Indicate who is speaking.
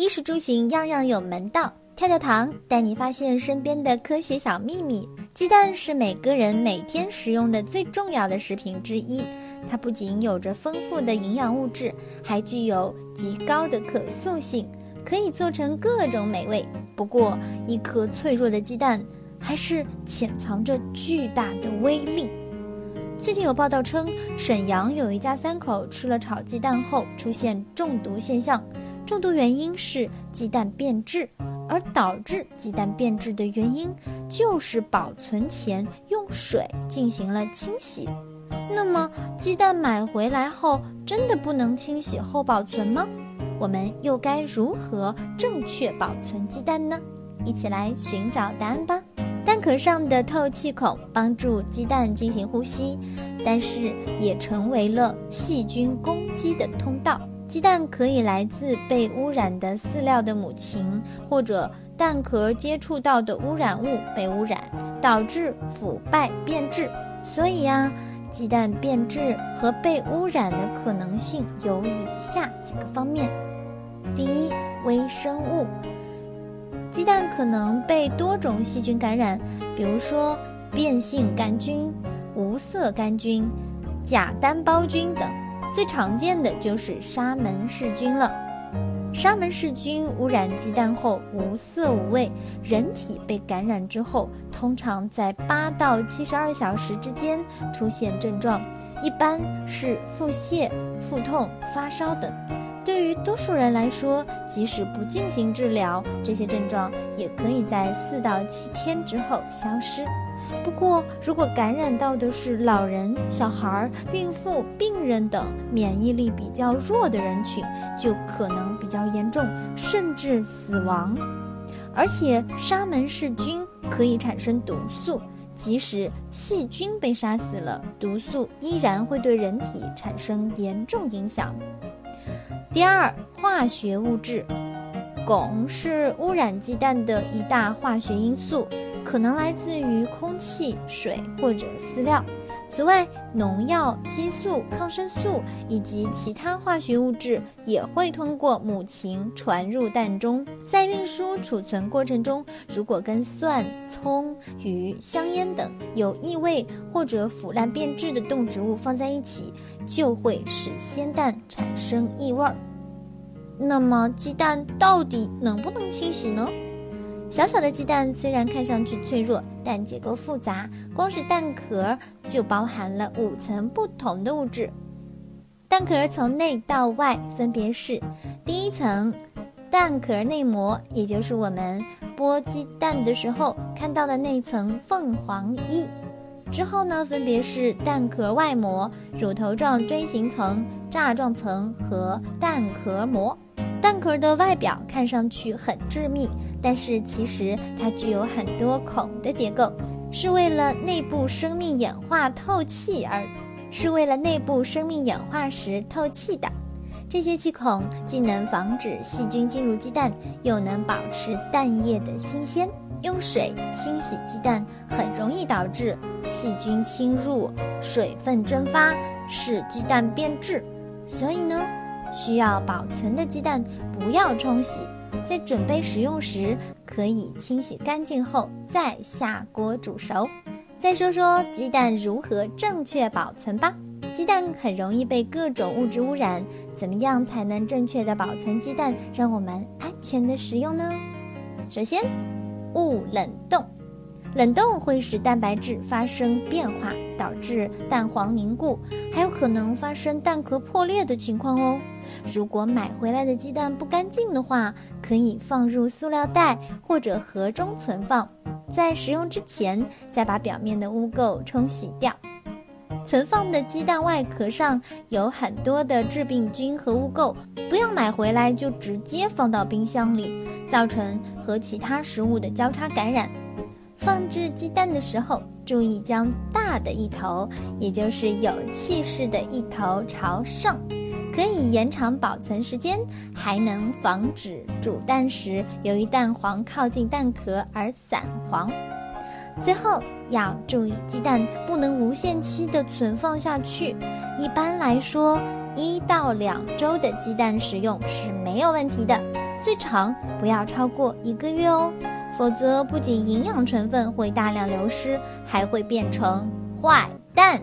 Speaker 1: 衣食住行样样有门道。跳跳糖带你发现身边的科学小秘密。鸡蛋是每个人每天食用的最重要的食品之一，它不仅有着丰富的营养物质，还具有极高的可塑性，可以做成各种美味。不过，一颗脆弱的鸡蛋还是潜藏着巨大的威力。最近有报道称，沈阳有一家三口吃了炒鸡蛋后出现中毒现象，中毒原因是鸡蛋变质，而导致鸡蛋变质的原因就是保存前用水进行了清洗。那么，鸡蛋买回来后真的不能清洗后保存吗？我们又该如何正确保存鸡蛋呢？一起来寻找答案吧。蛋壳上的透气孔帮助鸡蛋进行呼吸，但是也成为了细菌攻击的通道。鸡蛋可以来自被污染的饲料的母禽，或者蛋壳接触到的污染物被污染，导致腐败变质。所以呀，鸡蛋变质和被污染的可能性有以下几个方面：第一，微生物。鸡蛋可能被多种细菌感染，比如说变性杆菌、无色杆菌、假单胞菌等。最常见的就是沙门氏菌了。沙门氏菌污染鸡蛋后无色无味，人体被感染之后，通常在八到七十二小时之间出现症状，一般是腹泻、腹痛、发烧等。对于多数人来说，即使不进行治疗，这些症状也可以在四到七天之后消失。不过，如果感染到的是老人、小孩、孕妇、病人等免疫力比较弱的人群，就可能比较严重，甚至死亡。而且，沙门氏菌可以产生毒素，即使细菌被杀死了，毒素依然会对人体产生严重影响。第二，化学物质，汞是污染鸡蛋的一大化学因素，可能来自于空气、水或者饲料。此外，农药、激素、抗生素以及其他化学物质也会通过母禽传入蛋中。在运输、储存过程中，如果跟蒜、葱、鱼、香烟等有异味或者腐烂变质的动植物放在一起，就会使鲜蛋产生异味儿。那么，鸡蛋到底能不能清洗呢？小小的鸡蛋虽然看上去脆弱，但结构复杂。光是蛋壳就包含了五层不同的物质。蛋壳从内到外分别是：第一层，蛋壳内膜，也就是我们剥鸡蛋的时候看到的那层凤凰衣；之后呢，分别是蛋壳外膜、乳头状锥形层、栅状层和蛋壳膜。蛋壳的外表看上去很致密，但是其实它具有很多孔的结构，是为了内部生命演化透气而，是为了内部生命演化时透气的。这些气孔既能防止细菌进入鸡蛋，又能保持蛋液的新鲜。用水清洗鸡蛋很容易导致细菌侵入、水分蒸发，使鸡蛋变质。所以呢？需要保存的鸡蛋不要冲洗，在准备食用时可以清洗干净后再下锅煮熟。再说说鸡蛋如何正确保存吧。鸡蛋很容易被各种物质污染，怎么样才能正确的保存鸡蛋，让我们安全的食用呢？首先，勿冷冻。冷冻会使蛋白质发生变化，导致蛋黄凝固，还有可能发生蛋壳破裂的情况哦。如果买回来的鸡蛋不干净的话，可以放入塑料袋或者盒中存放，在食用之前再把表面的污垢冲洗掉。存放的鸡蛋外壳上有很多的致病菌和污垢，不要买回来就直接放到冰箱里，造成和其他食物的交叉感染。放置鸡蛋的时候，注意将大的一头，也就是有气势的一头朝上，可以延长保存时间，还能防止煮蛋时由于蛋黄靠近蛋壳而散黄。最后要注意，鸡蛋不能无限期的存放下去。一般来说，一到两周的鸡蛋食用是没有问题的。最长不要超过一个月哦，否则不仅营养成分会大量流失，还会变成坏蛋。